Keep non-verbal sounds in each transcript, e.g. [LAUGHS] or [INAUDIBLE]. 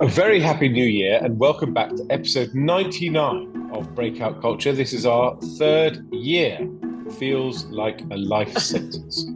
A very happy new year and welcome back to episode 99 of Breakout Culture. This is our third year. Feels like a life [LAUGHS] sentence.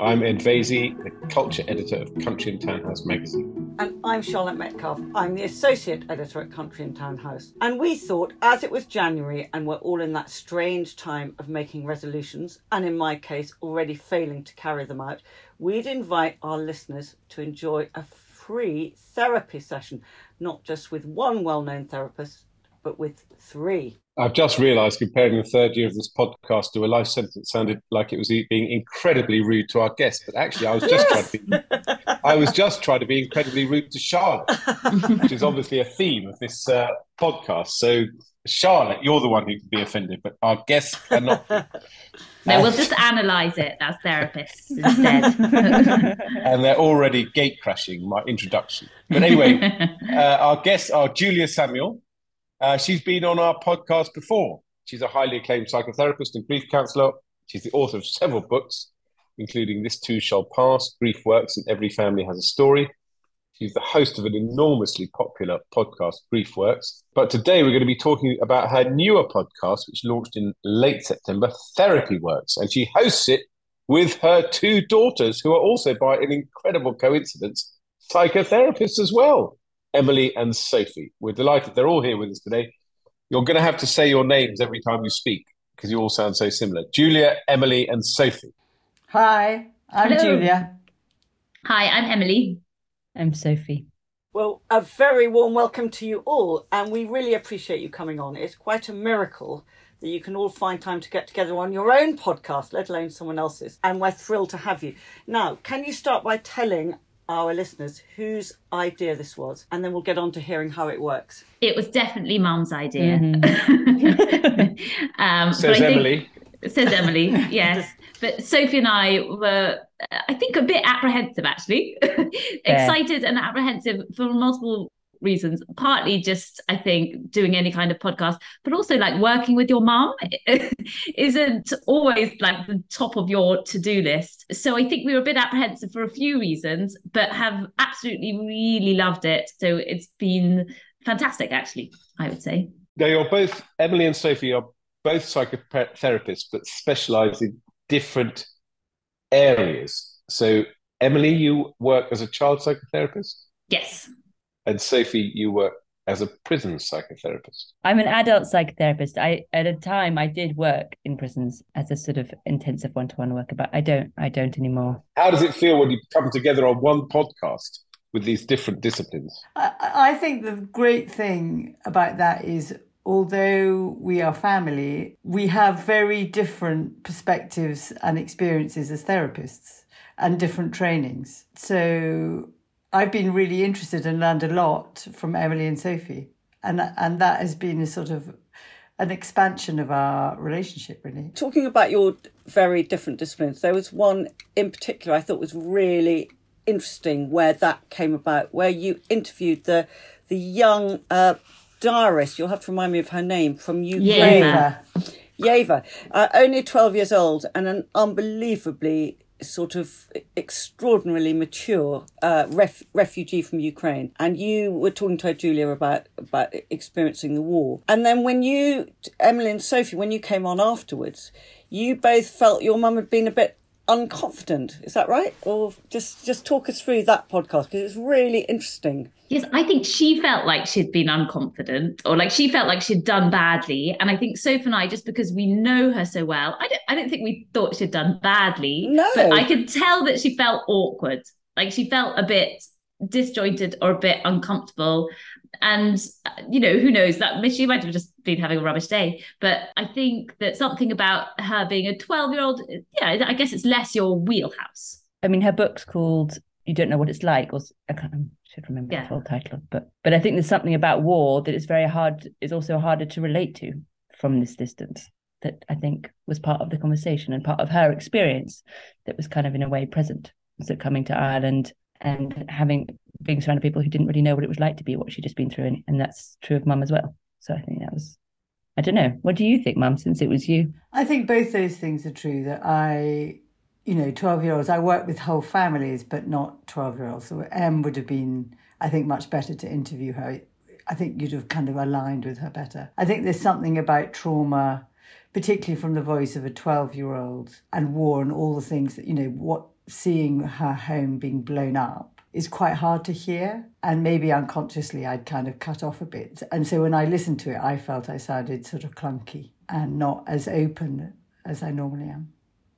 I'm Ed Vaizey, the culture editor of Country and Townhouse magazine. And I'm Charlotte Metcalf. I'm the associate editor at Country and Townhouse. And we thought, as it was January and we're all in that strange time of making resolutions, and in my case, already failing to carry them out, we'd invite our listeners to enjoy a free therapy session, not just with one well known therapist, but with three. I've just realised comparing the third year of this podcast to a life sentence sounded like it was being incredibly rude to our guests, but actually I was just yes. trying to be, I was just trying to be incredibly rude to Charlotte, which is obviously a theme of this uh, podcast. So Charlotte, you're the one who can be offended, but our guests cannot. [LAUGHS] No, we'll just analyse it as therapists instead. [LAUGHS] and they're already gate crashing my introduction. But anyway, [LAUGHS] uh, our guests are Julia Samuel. Uh, she's been on our podcast before. She's a highly acclaimed psychotherapist and grief counsellor. She's the author of several books, including This Too Shall Pass, Grief Works, and Every Family Has a Story. She's the host of an enormously popular podcast, Grief Works. But today we're going to be talking about her newer podcast, which launched in late September, Therapy Works. And she hosts it with her two daughters, who are also, by an incredible coincidence, psychotherapists as well, Emily and Sophie. We're delighted they're all here with us today. You're going to have to say your names every time you speak because you all sound so similar. Julia, Emily, and Sophie. Hi, I'm Hello. Julia. Hi, I'm Emily. I'm Sophie. Well, a very warm welcome to you all, and we really appreciate you coming on. It's quite a miracle that you can all find time to get together on your own podcast, let alone someone else's, and we're thrilled to have you. Now, can you start by telling our listeners whose idea this was, and then we'll get on to hearing how it works. It was definitely Mum's idea. Mm-hmm. [LAUGHS] um, Says Emily. Says Emily, [LAUGHS] yes. But Sophie and I were, I think, a bit apprehensive actually, [LAUGHS] excited and apprehensive for multiple reasons. Partly just, I think, doing any kind of podcast, but also like working with your mum [LAUGHS] isn't always like the top of your to do list. So I think we were a bit apprehensive for a few reasons, but have absolutely really loved it. So it's been fantastic, actually, I would say. Now, you're both, Emily and Sophie are both psychotherapists, but specialize in different areas. So, Emily, you work as a child psychotherapist? Yes. And Sophie, you work as a prison psychotherapist? I'm an adult psychotherapist. I at a time I did work in prisons as a sort of intensive one-to-one worker, but I don't I don't anymore. How does it feel when you come together on one podcast with these different disciplines? I, I think the great thing about that is although we are family, we have very different perspectives and experiences as therapists and different trainings. So I've been really interested and learned a lot from Emily and Sophie. And, and that has been a sort of an expansion of our relationship, really. Talking about your very different disciplines, there was one in particular I thought was really interesting where that came about, where you interviewed the the young uh, diarist, you'll have to remind me of her name, from Ukraine. Yeva. Yeva, uh, only 12 years old and an unbelievably sort of extraordinarily mature uh, ref- refugee from Ukraine, and you were talking to Julia, about about experiencing the war. And then when you, Emily and Sophie, when you came on afterwards, you both felt your mum had been a bit unconfident. Is that right? Or just just talk us through that podcast because it's really interesting. Yes, I think she felt like she'd been unconfident or like she felt like she'd done badly. And I think Sophie and I, just because we know her so well, I don't I don't think we thought she'd done badly. No. But I could tell that she felt awkward. Like she felt a bit disjointed or a bit uncomfortable and you know who knows that she might have just been having a rubbish day. But i think that something about her being a 12 year old yeah i guess it's less your wheelhouse. I mean her book's called you don't know what it's like or i, can't, I should remember yeah. the full title but but i think there's something about war that is very hard is also harder to relate to from this distance that i think was part of the conversation and part of her experience that was kind of in a way present. So coming to ireland and having being surrounded by people who didn't really know what it was like to be what she'd just been through and, and that's true of mum as well so i think that was i don't know what do you think mum since it was you i think both those things are true that i you know 12 year olds i work with whole families but not 12 year olds so em would have been I think much better to interview her. I think you'd have kind of aligned with her better. I think there's something about trauma, particularly from the voice of a 12 year old and war and all the things that, you know, what seeing her home being blown up is quite hard to hear. And maybe unconsciously I'd kind of cut off a bit. And so when I listened to it, I felt I sounded sort of clunky and not as open as I normally am.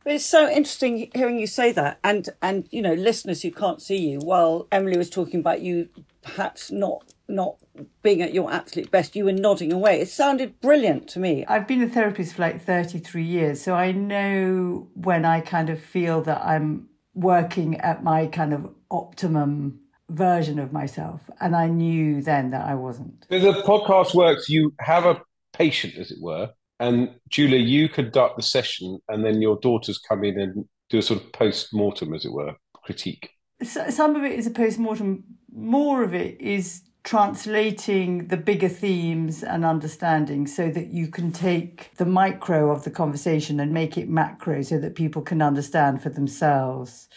It's so interesting hearing you say that, and and you know, listeners who can't see you. While Emily was talking about you, perhaps not not being at your absolute best, you were nodding away. It sounded brilliant to me. I've been a therapist for like thirty three years, so I know when I kind of feel that I'm working at my kind of optimum version of myself, and I knew then that I wasn't. The podcast works. You have a patient, as it were, and Julia, you conduct the session, and then your daughters come in and do a sort of post mortem, as it were, critique. So, some of it is a post mortem. More of it is translating the bigger themes and understanding so that you can take the micro of the conversation and make it macro so that people can understand for themselves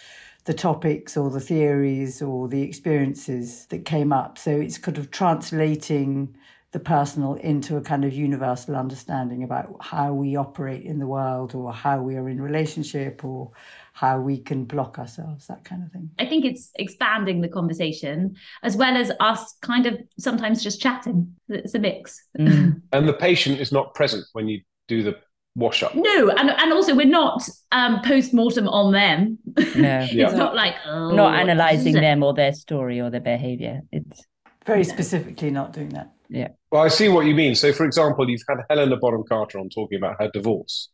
the topics or the theories or the experiences that came up. So it's kind of translating the personal into a kind of universal understanding about how we operate in the world or how we are in relationship or how we can block ourselves, that kind of thing. I think it's expanding the conversation as well as us kind of sometimes just chatting. It's a mix. Mm. [LAUGHS] and the patient is not present when you do the wash up. No, and and also we're not um, post mortem on them. No, [LAUGHS] it's yeah. not like oh, not analysing them or their story or their behaviour. It's very specifically not doing that. Yeah. Well, I see what you mean. So, for example, you've had Helena Bonham Carter on talking about her divorce.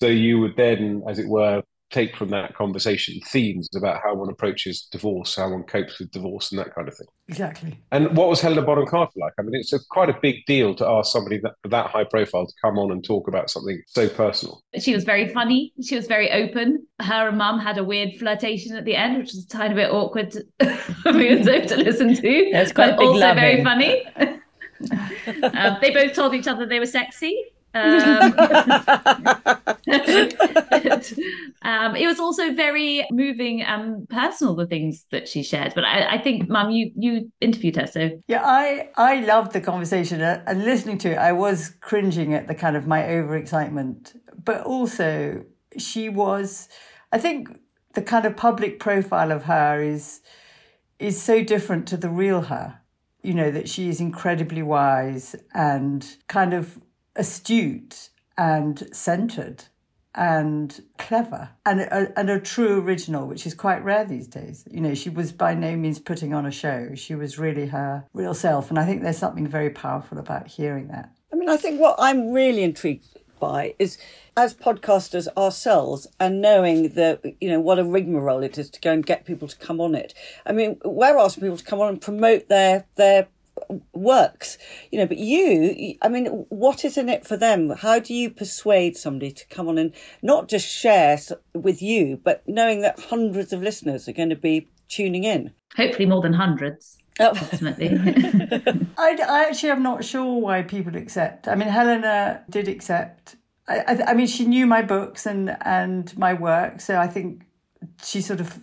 So you would then, as it were, take from that conversation themes about how one approaches divorce, how one copes with divorce, and that kind of thing. Exactly. And what was Helena Bonham Carter like? I mean, it's a, quite a big deal to ask somebody that that high profile to come on and talk about something so personal. She was very funny. She was very open. Her and Mum had a weird flirtation at the end, which was a tiny bit awkward [LAUGHS] for me and Zoe to listen to. That's quite but also loving. very funny. [LAUGHS] um, they both told each other they were sexy. Um, um, [LAUGHS] it was also very moving and personal the things that she shared. But I, I think, Mum, you you interviewed her, so yeah, I I loved the conversation uh, and listening to it. I was cringing at the kind of my overexcitement, but also she was. I think the kind of public profile of her is is so different to the real her you know, that she is incredibly wise and kind of astute and centered and clever and a, and a true original, which is quite rare these days. You know, she was by no means putting on a show. She was really her real self. And I think there's something very powerful about hearing that. I mean, I think what I'm really intrigued by is as podcasters ourselves and knowing that you know what a rigmarole it is to go and get people to come on it. I mean, we're asking people to come on and promote their their works you know but you i mean what is in it for them how do you persuade somebody to come on and not just share with you but knowing that hundreds of listeners are going to be tuning in hopefully more than hundreds Oh. Ultimately, [LAUGHS] [LAUGHS] I, I actually am not sure why people accept. I mean, Helena did accept. I, I, I mean, she knew my books and and my work, so I think she sort of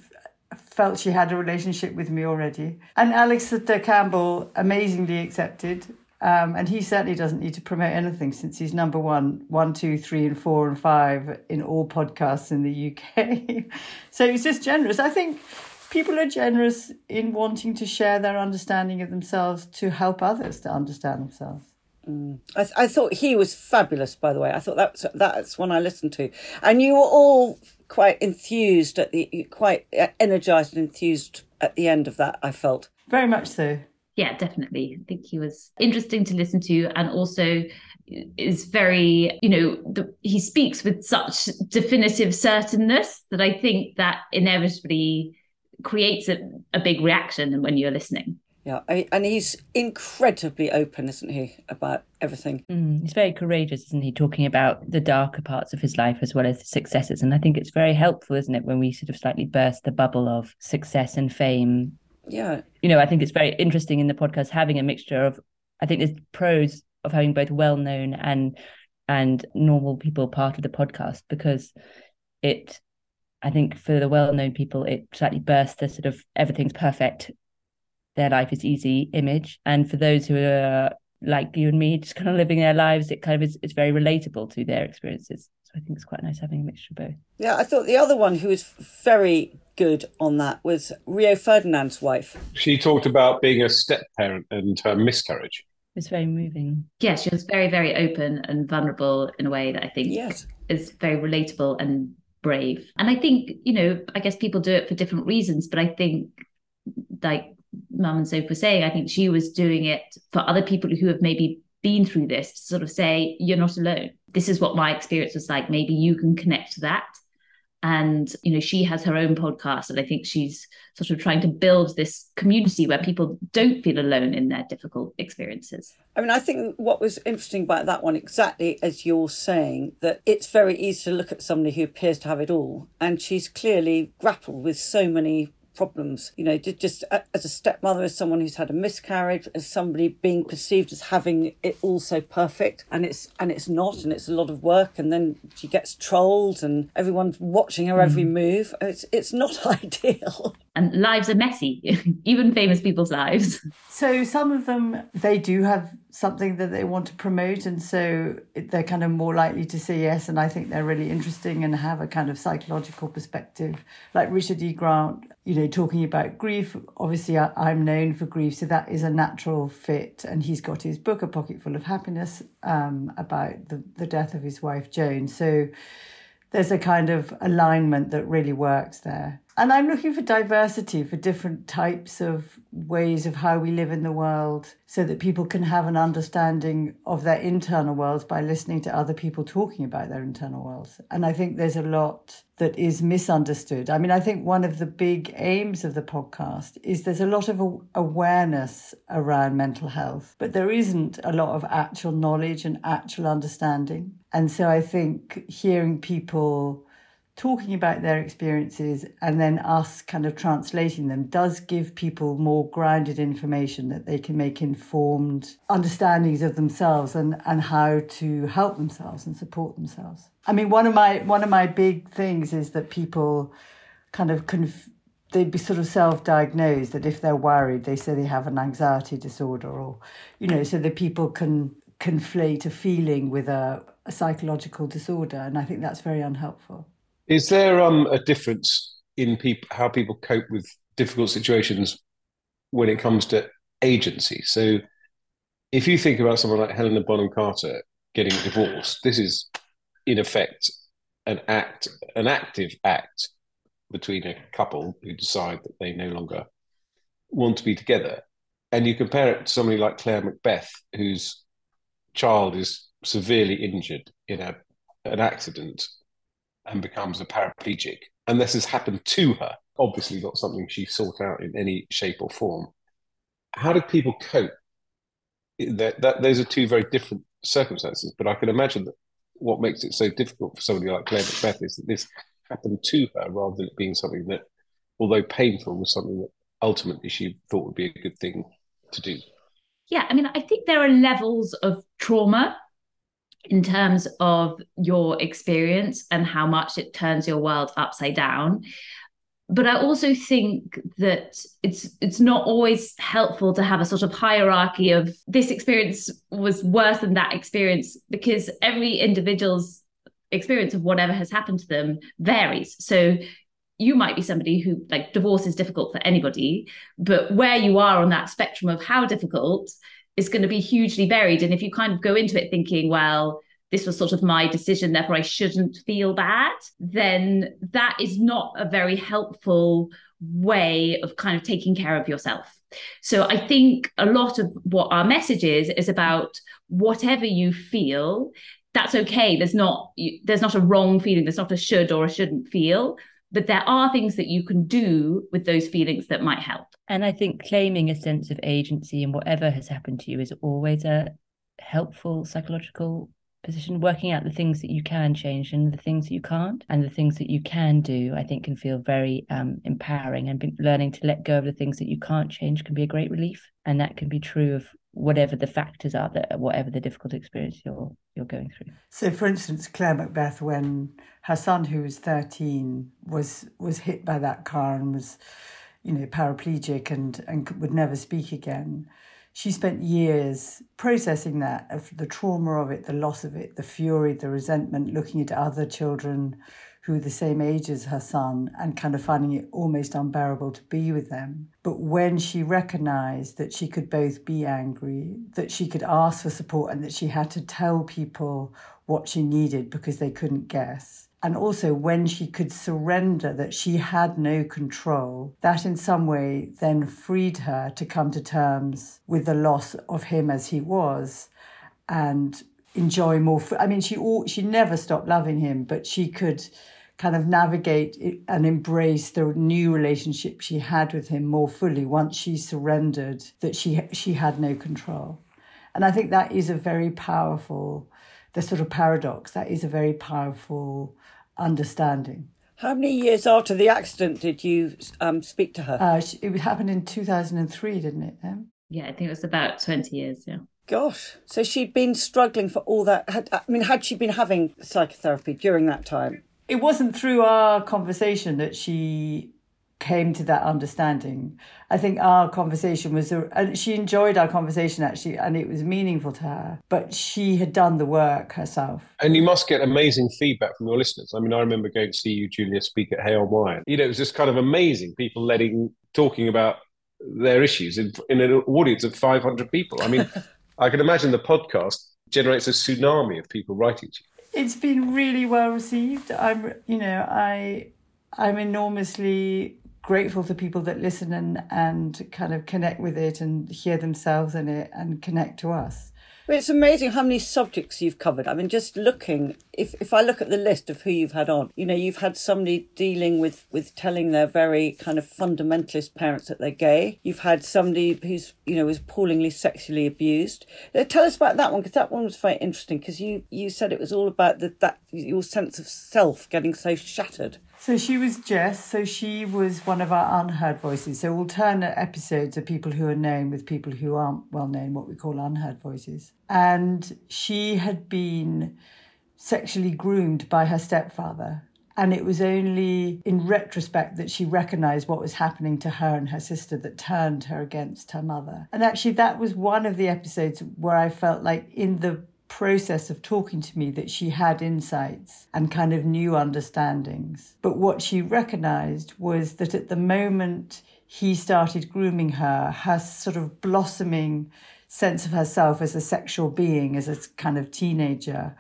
felt she had a relationship with me already. And Alastair Campbell amazingly accepted. Um, and he certainly doesn't need to promote anything since he's number one, one, two, three, and four, and five in all podcasts in the UK. [LAUGHS] so he's just generous. I think people are generous in wanting to share their understanding of themselves to help others to understand themselves. Mm. I, I, thought he was fabulous, by the way. I thought that's that's one I listened to, and you were all quite enthused at the quite uh, energized and enthused at the end of that. I felt very much so. Yeah, definitely. I think he was interesting to listen to, and also is very, you know, the, he speaks with such definitive certainness that I think that inevitably creates a, a big reaction when you're listening. Yeah, and he's incredibly open, isn't he, about everything? Mm, he's very courageous, isn't he, talking about the darker parts of his life as well as the successes. And I think it's very helpful, isn't it, when we sort of slightly burst the bubble of success and fame. Yeah. You know, I think it's very interesting in the podcast having a mixture of, I think there's pros of having both well known and and normal people part of the podcast because it I think for the well known people, it slightly bursts the sort of everything's perfect their life is easy image. And for those who are like you and me, just kind of living their lives, it kind of is it's very relatable to their experiences. So I think it's quite nice having a mixture of both. Yeah, I thought the other one who was very good on that was Rio Ferdinand's wife. She talked about being a step parent and her miscarriage. It's very moving. Yeah, she was very, very open and vulnerable in a way that I think yes. is very relatable and brave. And I think, you know, I guess people do it for different reasons, but I think like Mum and Soph were saying, I think she was doing it for other people who have maybe been through this to sort of say, you're not alone. This is what my experience was like. Maybe you can connect to that and you know she has her own podcast and i think she's sort of trying to build this community where people don't feel alone in their difficult experiences i mean i think what was interesting about that one exactly as you're saying that it's very easy to look at somebody who appears to have it all and she's clearly grappled with so many problems. You know, just as a stepmother, as someone who's had a miscarriage, as somebody being perceived as having it all so perfect, and it's and it's not, and it's a lot of work, and then she gets trolled, and everyone's watching her every mm. move. It's it's not [LAUGHS] ideal. And lives are messy, [LAUGHS] even famous people's lives. So some of them they do have something that they want to promote and so they're kind of more likely to say yes and i think they're really interesting and have a kind of psychological perspective like richard e grant you know talking about grief obviously I, am known for grief so that is a natural fit and he's got his book a pocket full of happiness um, about the, the death of his wife joan. So there's a kind of alignment that really works there and I'm looking for diversity for different types of ways of how we live in the world so that people can have an understanding of their internal worlds by listening to other people talking about their internal worlds. And I think there's a lot that is misunderstood. I mean, I think one of the big aims of the podcast is there's a lot of awareness around mental health, but there isn't a lot of actual knowledge and actual understanding. And so I think hearing people talking about their experiences and then us kind of translating them does give people more grounded information that they can make informed understandings of themselves and, and how to help themselves and support themselves. I mean, one of my one of my big things is that people kind of conf- they'd be sort of self-diagnosed that if they're worried, they say they have an anxiety disorder or, you know, so that people can conflate a feeling with a, a psychological disorder. And I think that's very unhelpful. Is there um, a difference in how people cope with difficult situations when it comes to agency? So, if you think about someone like Helena Bonham Carter getting divorced, this is in effect an act, an active act between a couple who decide that they no longer want to be together. And you compare it to somebody like Claire Macbeth, whose child is severely injured in a, an accident and becomes a paraplegic. And this has happened to her, obviously not something she sought out in any shape or form. How did people cope? That, that those are two very different circumstances, but I can imagine that what makes it so difficult for somebody like Claire Macbeth is that this happened to her rather than it being something that, although painful, was something that ultimately she thought would be a good thing to do. Yeah, I mean, I think there are levels of trauma in terms of your experience and how much it turns your world upside down. But i also think that it's it's not always helpful to have a sort of hierarchy of this experience was worse than that experience because every individual's experience of whatever has happened to them varies. So you might be somebody who like divorce is difficult for anybody but where you are on that spectrum of how difficult is going to be hugely buried. And if you kind of go into it thinking, well, this was sort of my decision, therefore I shouldn't feel bad, then that is not a very helpful way of kind of taking care of yourself. So I think a lot of what our message is is about whatever you feel, that's okay. There's not there's not a wrong feeling, there's not a should or a shouldn't feel but there are things that you can do with those feelings that might help. And I think claiming a sense of agency in whatever has happened to you is always a helpful psychological position. Working out the things that you can change and the things that you can't and the things that you can do i think can feel very um, empowering. And learning to let go of the things that you can't change can be a great relief. And that can be true of whatever the factors are that whatever the difficult experience you're you're going through so for instance claire macbeth when her son who was 13 was was hit by that car and was you know, paraplegic and, and would never speak again. She spent years processing that, of the trauma of it, the loss of it, the fury, the resentment, looking at other children who were the same age as her son and kind of finding it almost unbearable to be with them. But when she recognized that she could both be angry, that she could ask for support, and that she had to tell people what she needed because they couldn't guess, and also when she could surrender that she had no control, that in some way then freed her to come to terms with the loss of him as he was and enjoy more. I mean, she she never stopped loving him, but she could kind of navigate and embrace the new relationship she had with him more fully once she surrendered that she she had no control. And I think that is a very powerful the sort of paradox that is a very powerful understanding. How many years after the accident did you um, speak to her? Uh, it happened in 2003, didn't it? Em? Yeah, I think it was about 20 years, yeah. Gosh, so she'd been struggling for all that. Had, I mean, had she been having psychotherapy during that time? It wasn't through our conversation that she came to that understanding. I think our conversation was, and she enjoyed our conversation actually, and it was meaningful to her. But she had done the work herself. And you must get amazing feedback from your listeners. I mean, I remember going to see you, Julia, speak at Hay on Wye. You know, it was just kind of amazing. People letting talking about their issues in, in an audience of 500 people. I mean, [LAUGHS] I can imagine the podcast generates a tsunami of people writing to you. It's been really well received. I'm, you know, I I'm enormously grateful to people that listen and, and kind of connect with it and hear themselves in it and connect to us. It's amazing how many subjects you've covered. I mean, just looking, if, if I look at the list of who you've had on, you know, you've had somebody dealing with, with telling their very kind of fundamentalist parents that they're gay. You've had somebody who's, you know, was appallingly sexually abused. Uh, tell us about that one, because that one was very interesting, because you, you said it was all about the, that, your sense of self getting so shattered. So she was Jess. So she was one of our unheard voices. So alternate episodes of people who are known with people who aren't well known, what we call unheard voices. And she had been sexually groomed by her stepfather. And it was only in retrospect that she recognized what was happening to her and her sister that turned her against her mother. And actually, that was one of the episodes where I felt like in the process of talking to me that she had insights and kind of new understandings. But what she recognized was that at the moment he started grooming her, her sort of blossoming sense of herself as a sexual being, as a kind of teenager,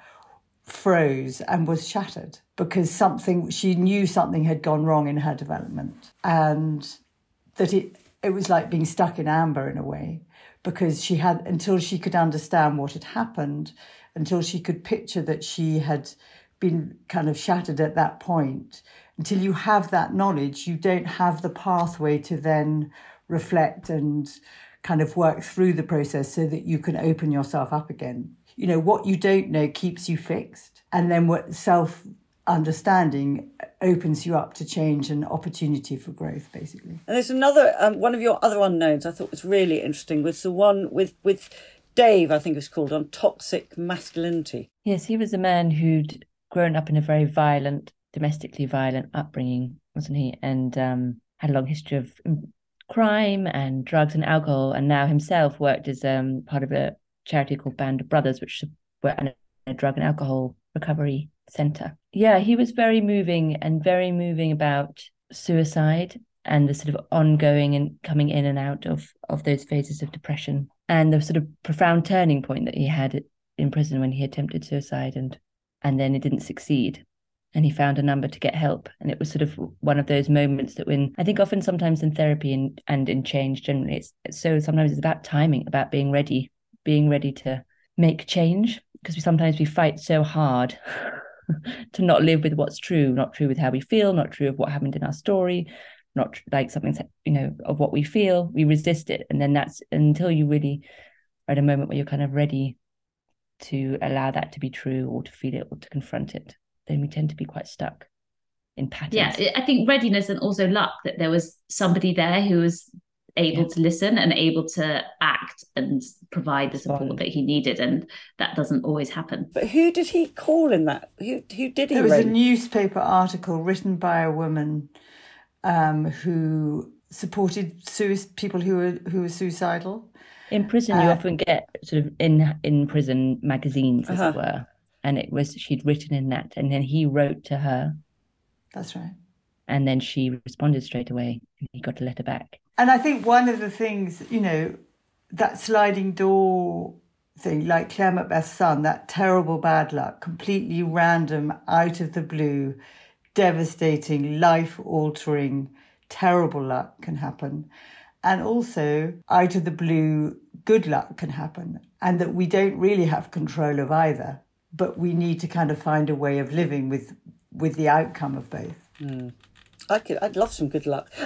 froze and was shattered because something she knew something had gone wrong in her development and that it it was like being stuck in amber in a way because she had until she could understand what had happened, until she could picture that she had been kind of shattered at that point. Until you have that knowledge, you don't have the pathway to then reflect and kind of work through the process so that you can open yourself up again. You know, what you don't know keeps you fixed. And then what self understanding opens you up to change and opportunity for growth basically. And there's another um, one of your other unknowns i thought was really interesting was the one with with dave i think it was called on toxic masculinity. Yes he was a man who'd grown up in a very violent domestically violent upbringing wasn't he? And um, had a long history of um, crime and drugs and alcohol and now himself worked as um, part of a charity called band of brothers which were a drug and alcohol recovery center. Yeah, he was very moving and very moving about suicide and the sort of ongoing and coming in and out of of those phases of depression and the sort of profound turning point that he had in prison when he attempted suicide and and then it didn't succeed and he found a number to get help and it was sort of one of those moments that when i think often sometimes in therapy and and in change generally it's, it's so sometimes it's about timing about being ready being ready to make change because we sometimes we fight so hard [LAUGHS] [LAUGHS] to not live with what's true, not true with how we feel, not true of what happened in our story, not like something you know of what we feel. We resist it, and then that's until you really are at a moment where you're kind of ready to allow that to be true, or to feel it, or to confront it. Then we tend to be quite stuck in patterns. Yeah, I think readiness and also luck that there was somebody there who was able yeah. to listen and able to act and provide the support that he needed and that doesn't always happen but who did he call in that who, who did he call? there was a newspaper article written by a woman um, who supported sui- people who were who were suicidal. In prison, you uh, often get sort of in in prison magazines, as uh-huh. it were, and it was she'd written in that, and then he wrote to her. That's right. And then she responded straight away, and he got a letter back. And I think one of the things, you know, that sliding door thing, like Claire Macbeth's son, that terrible bad luck, completely random, out of the blue, devastating, life altering, terrible luck can happen. And also, out of the blue, good luck can happen. And that we don't really have control of either, but we need to kind of find a way of living with, with the outcome of both. Mm. I could, I'd love some good luck. [LAUGHS]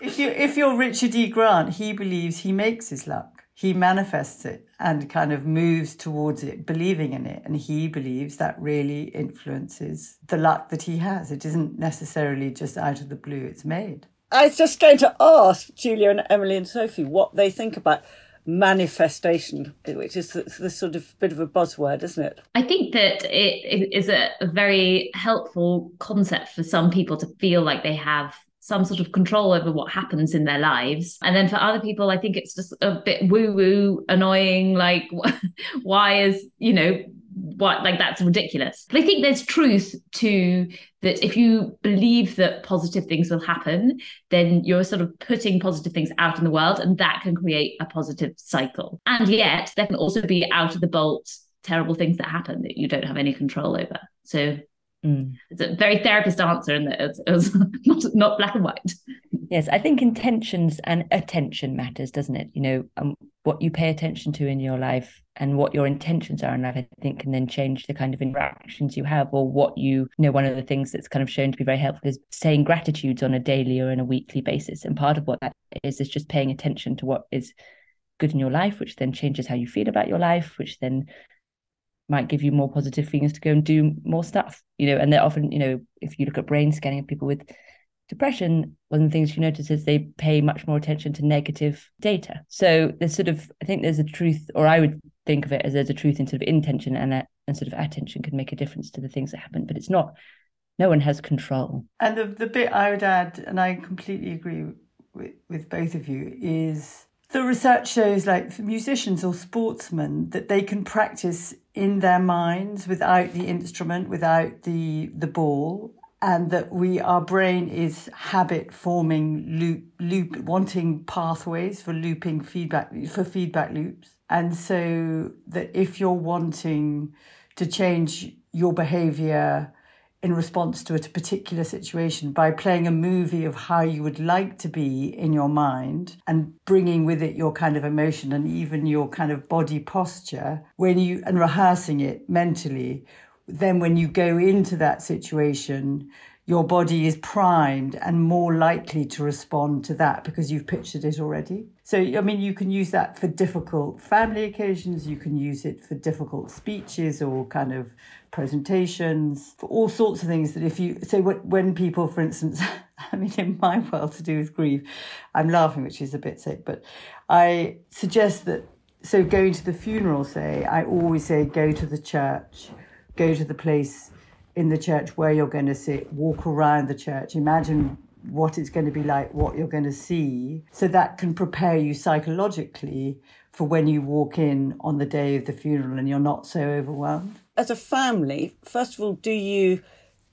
if you if you're Richard E. Grant, he believes he makes his luck. He manifests it and kind of moves towards it, believing in it. And he believes that really influences the luck that he has. It isn't necessarily just out of the blue, it's made. I was just going to ask Julia and Emily and Sophie what they think about manifestation, which is the, the, sort of bit of a buzzword, isn't it? I think that it is a very helpful concept for some people to feel like they have some sort of control over what happens in their lives. And then for other people, I think it's just a bit woo woo, annoying. Like, [LAUGHS] why is, you know, what like that's ridiculous. But I think there's truth to that if you believe that positive things will happen, then you're sort of putting positive things out in the world and that can create a positive cycle. And yet there can also be out of the bolt terrible things that happen that you don't have any control over. So Mm. It's a very therapist answer, and it's, it's [LAUGHS] not not black and white. Yes, I think intentions and attention matters, doesn't it? You know, um, what you pay attention to in your life and what your intentions are in life, I think, can then change the kind of interactions you have, or what you, you know. One of the things that's kind of shown to be very helpful is saying gratitudes on a daily or in a weekly basis, and part of what that is is just paying attention to what is good in your life, which then changes how you feel about your life, which then might give you more positive feelings to go and do more stuff you know and they're often you know if you look at brain scanning of people with depression one of the things you notice is they pay much more attention to negative data. So there's sort of i think there's a truth or i would think of it as there's a truth in sort of intention and and sort of attention can make a difference to the things that happen but it's not no one has control. And the, the bit i would add and i completely agree with, with both of you is the research shows like musicians or sportsmen that they can practice in their minds without the instrument without the the ball and that we our brain is habit forming loop loop wanting pathways for looping feedback for feedback loops. And so that if you're wanting to change your behavior in response to a particular situation by playing a movie of how you would like to be in your mind and bringing with it your kind of emotion and even your kind of body posture when you and rehearsing it mentally. Then when you go into that situation your body is primed and more likely to respond to that because you've pictured it already. So, I mean, you can use that for difficult family occasions, you can use it for difficult speeches or kind of presentations, for all sorts of things that if you, say, when people, for instance, [LAUGHS] I mean, in my world to do with grief, I'm laughing, which is a bit sick, but I suggest that, so going to the funeral, say, I always say go to the church, go to the place in the church where you're going to sit, walk around the church, imagine what it's going to be like, what you're going to see. So that can prepare you psychologically for when you walk in on the day of the funeral and you're not so overwhelmed. As a family, first of all, do you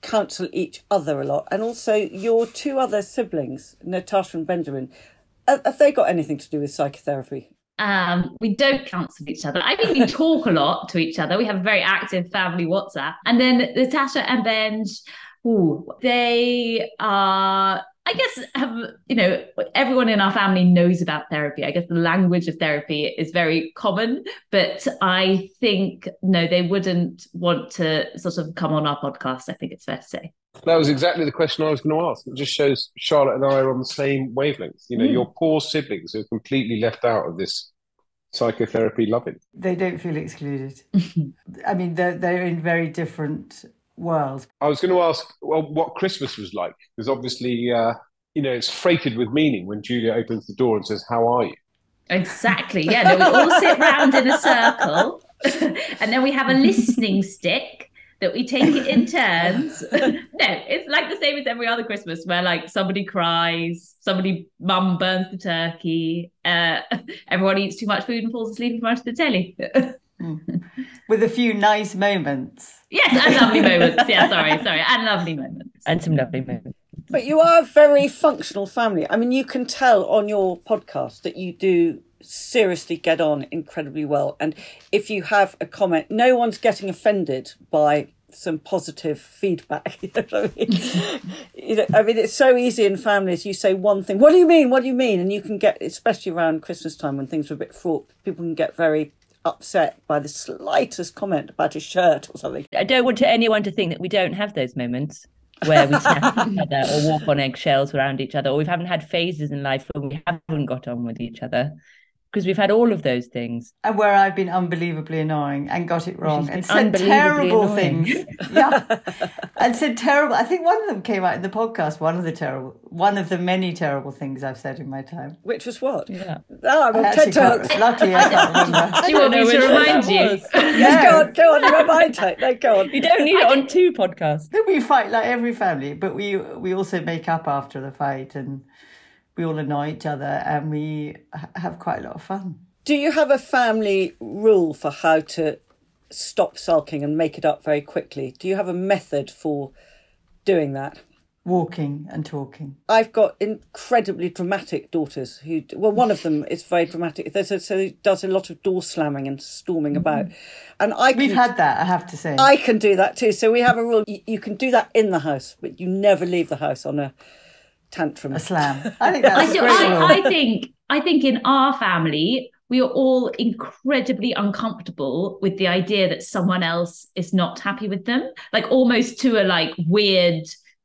counsel each other a lot? And also, your two other siblings, Natasha and Benjamin, have they got anything to do with psychotherapy? Um, we don't counsel each other. I think we [LAUGHS] talk a lot to each other. We have a very active family WhatsApp. And then Natasha and Benj, ooh, they are I guess have you know everyone in our family knows about therapy. I guess the language of therapy is very common, but I think no, they wouldn't want to sort of come on our podcast. I think it's fair to say. That was exactly the question I was going to ask. It just shows Charlotte and I are on the same wavelength. You know, mm. your poor siblings are completely left out of this psychotherapy loving. They don't feel excluded. [LAUGHS] I mean, they're they're in very different world. I was going to ask, well, what Christmas was like, because obviously, uh, you know, it's freighted with meaning when Julia opens the door and says, "How are you?" Exactly. Yeah. No, we all sit round in a circle, [LAUGHS] and then we have a listening [LAUGHS] stick that we take it in turns. [LAUGHS] no, it's like the same as every other Christmas where like somebody cries, somebody mum burns the turkey, uh, everyone eats too much food and falls asleep in front of the telly. [LAUGHS] With a few nice moments. Yes, and lovely moments. Yeah, sorry, sorry, and lovely moments. And some lovely moments. But you are a very functional family. I mean, you can tell on your podcast that you do seriously get on incredibly well. And if you have a comment, no one's getting offended by some positive feedback. [LAUGHS] You know I mean? you know, I mean, it's so easy in families. You say one thing, what do you mean? What do you mean? And you can get, especially around Christmas time when things are a bit fraught, people can get very upset by the slightest comment about his shirt or something. I don't want anyone to think that we don't have those moments where we snap each other or walk on eggshells around each other, or we haven't had phases in life where we haven't got on with each other because we've had all of those things. And where I've been unbelievably annoying and got it wrong and said terrible annoying. things. [LAUGHS] yeah. and said terrible. I think one of them came out in the podcast, one of the terrible, one of the many terrible things I've said in my time. Which was what? Yeah. Ah, oh, I'm I TED Talks. Luckily, I can't remember. [LAUGHS] Do you want me to remind you? yes, [LAUGHS] go on, go on, remind me. No, go on. You don't need it on two podcasts. We fight like every family, but we we also make up after the fight and we all annoy each other and we have quite a lot of fun. Do you have a family rule for how to stop sulking and make it up very quickly? Do you have a method for doing that? Walking and talking. I've got incredibly dramatic daughters who, well, one of them is very dramatic. There's a, so does a lot of door slamming and storming mm-hmm. about, and I. Can, We've had that, I have to say. I can do that too. So we have a rule: you, you can do that in the house, but you never leave the house on a tantrum. A slam. I think [LAUGHS] that's I, great I, I think I think in our family we are all incredibly uncomfortable with the idea that someone else is not happy with them, like almost to a like weird,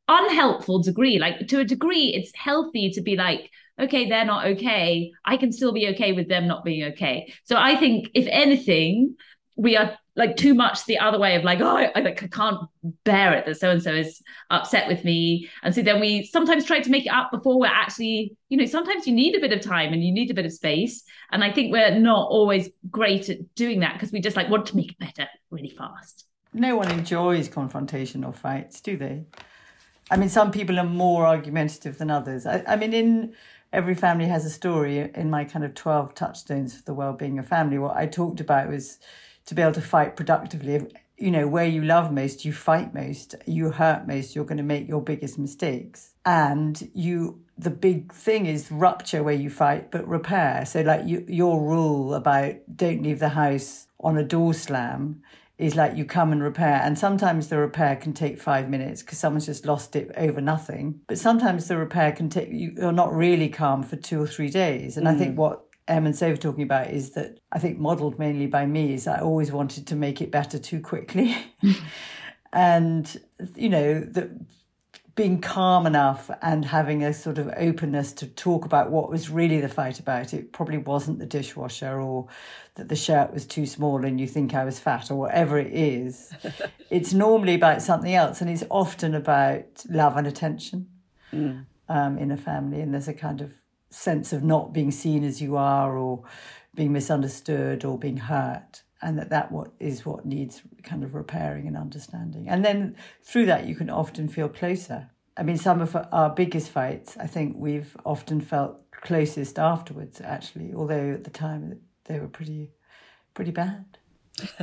unhelpful degree. Like to a degree, it's healthy to be like, okay, they're not okay. I can still be okay with them not being okay. So I think if anything, we are like too much the other way of like oh I, like I can't bear it that so and so is upset with me. And so then we sometimes try to make it up before we're actually you know sometimes you need a bit of time and you need a bit of space. And I think we're not always great at doing that because we just like want to make it better really fast. No one enjoys confrontation or fights do they? I mean some people are more argumentative than others. I, I mean in every family has a story in my kind of 12 touchstones for the well-being of family. What I talked about was to be able to fight productively. You know, where you love most, you fight most, you hurt most, you're going to make your biggest mistakes. And you, the big thing is rupture where you fight, but repair. So, like you, your rule about don't leave the house on a door slam is like you come and repair. And sometimes the repair can take five minutes because someone's just lost it over nothing. But sometimes the repair can take, you're not really calm for two or three days. And mm. I think mm. what Em and Sophie talking about is that I think modelled mainly by me is I always wanted to make it better too quickly. [LAUGHS] and, you know, that being calm enough and having a sort of openness to talk about what was really the fight about. It probably wasn't the dishwasher or that the shirt was too small and you think I was fat or whatever it is. [LAUGHS] it's normally about something else and it's often about love and attention mm. um, in a family. And there's a kind of sense of not being seen as you are or being misunderstood or being hurt and that that what is what needs kind of repairing and understanding. And then through that you can often feel closer. I mean some of our biggest fights i think we've often felt closest afterwards actually although at the time they were pretty pretty bad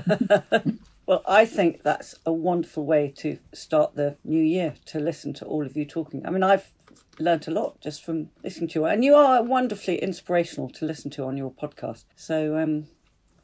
[LAUGHS] well i think that's a wonderful way to start the new year to listen to all of you talking i mean i've learnt a lot just from listening to you. And you are wonderfully inspirational to listen to on your podcast. So um,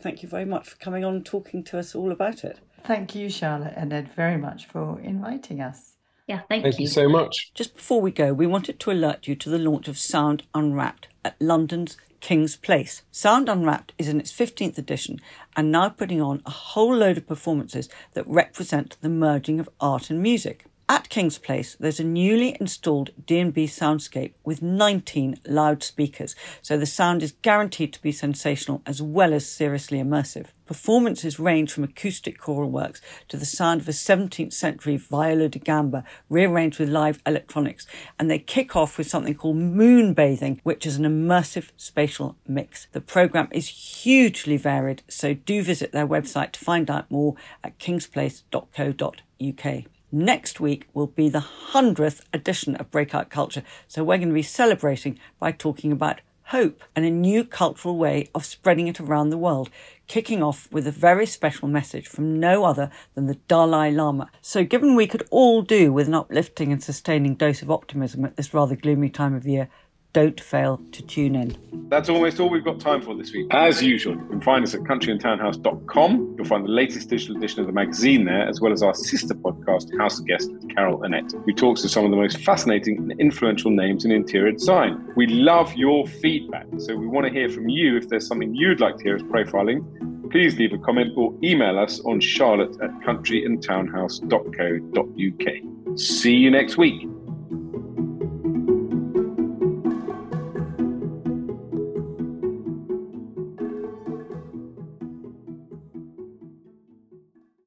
thank you very much for coming on and talking to us all about it. Thank you, Charlotte and Ed, very much for inviting us. Yeah, thank, thank you. you so much. Just before we go, we wanted to alert you to the launch of Sound Unwrapped at London's King's Place. Sound Unwrapped is in its 15th edition and now putting on a whole load of performances that represent the merging of art and music. At King's Place, there's a newly installed D&B soundscape with 19 loudspeakers, so the sound is guaranteed to be sensational as well as seriously immersive. Performances range from acoustic choral works to the sound of a 17th century viola da gamba rearranged with live electronics, and they kick off with something called moon bathing, which is an immersive spatial mix. The program is hugely varied, so do visit their website to find out more at kingsplace.co.uk. Next week will be the 100th edition of Breakout Culture, so we're going to be celebrating by talking about hope and a new cultural way of spreading it around the world, kicking off with a very special message from no other than the Dalai Lama. So, given we could all do with an uplifting and sustaining dose of optimism at this rather gloomy time of year, don't fail to tune in. That's almost all we've got time for this week. As usual, you can find us at countryandtownhouse.com. You'll find the latest digital edition of the magazine there, as well as our sister podcast, House Guest with Carol Annette, who talks to some of the most fascinating and influential names in interior design. We love your feedback, so we want to hear from you if there's something you'd like to hear us profiling. Please leave a comment or email us on charlotte at countryandtownhouse.co.uk. See you next week.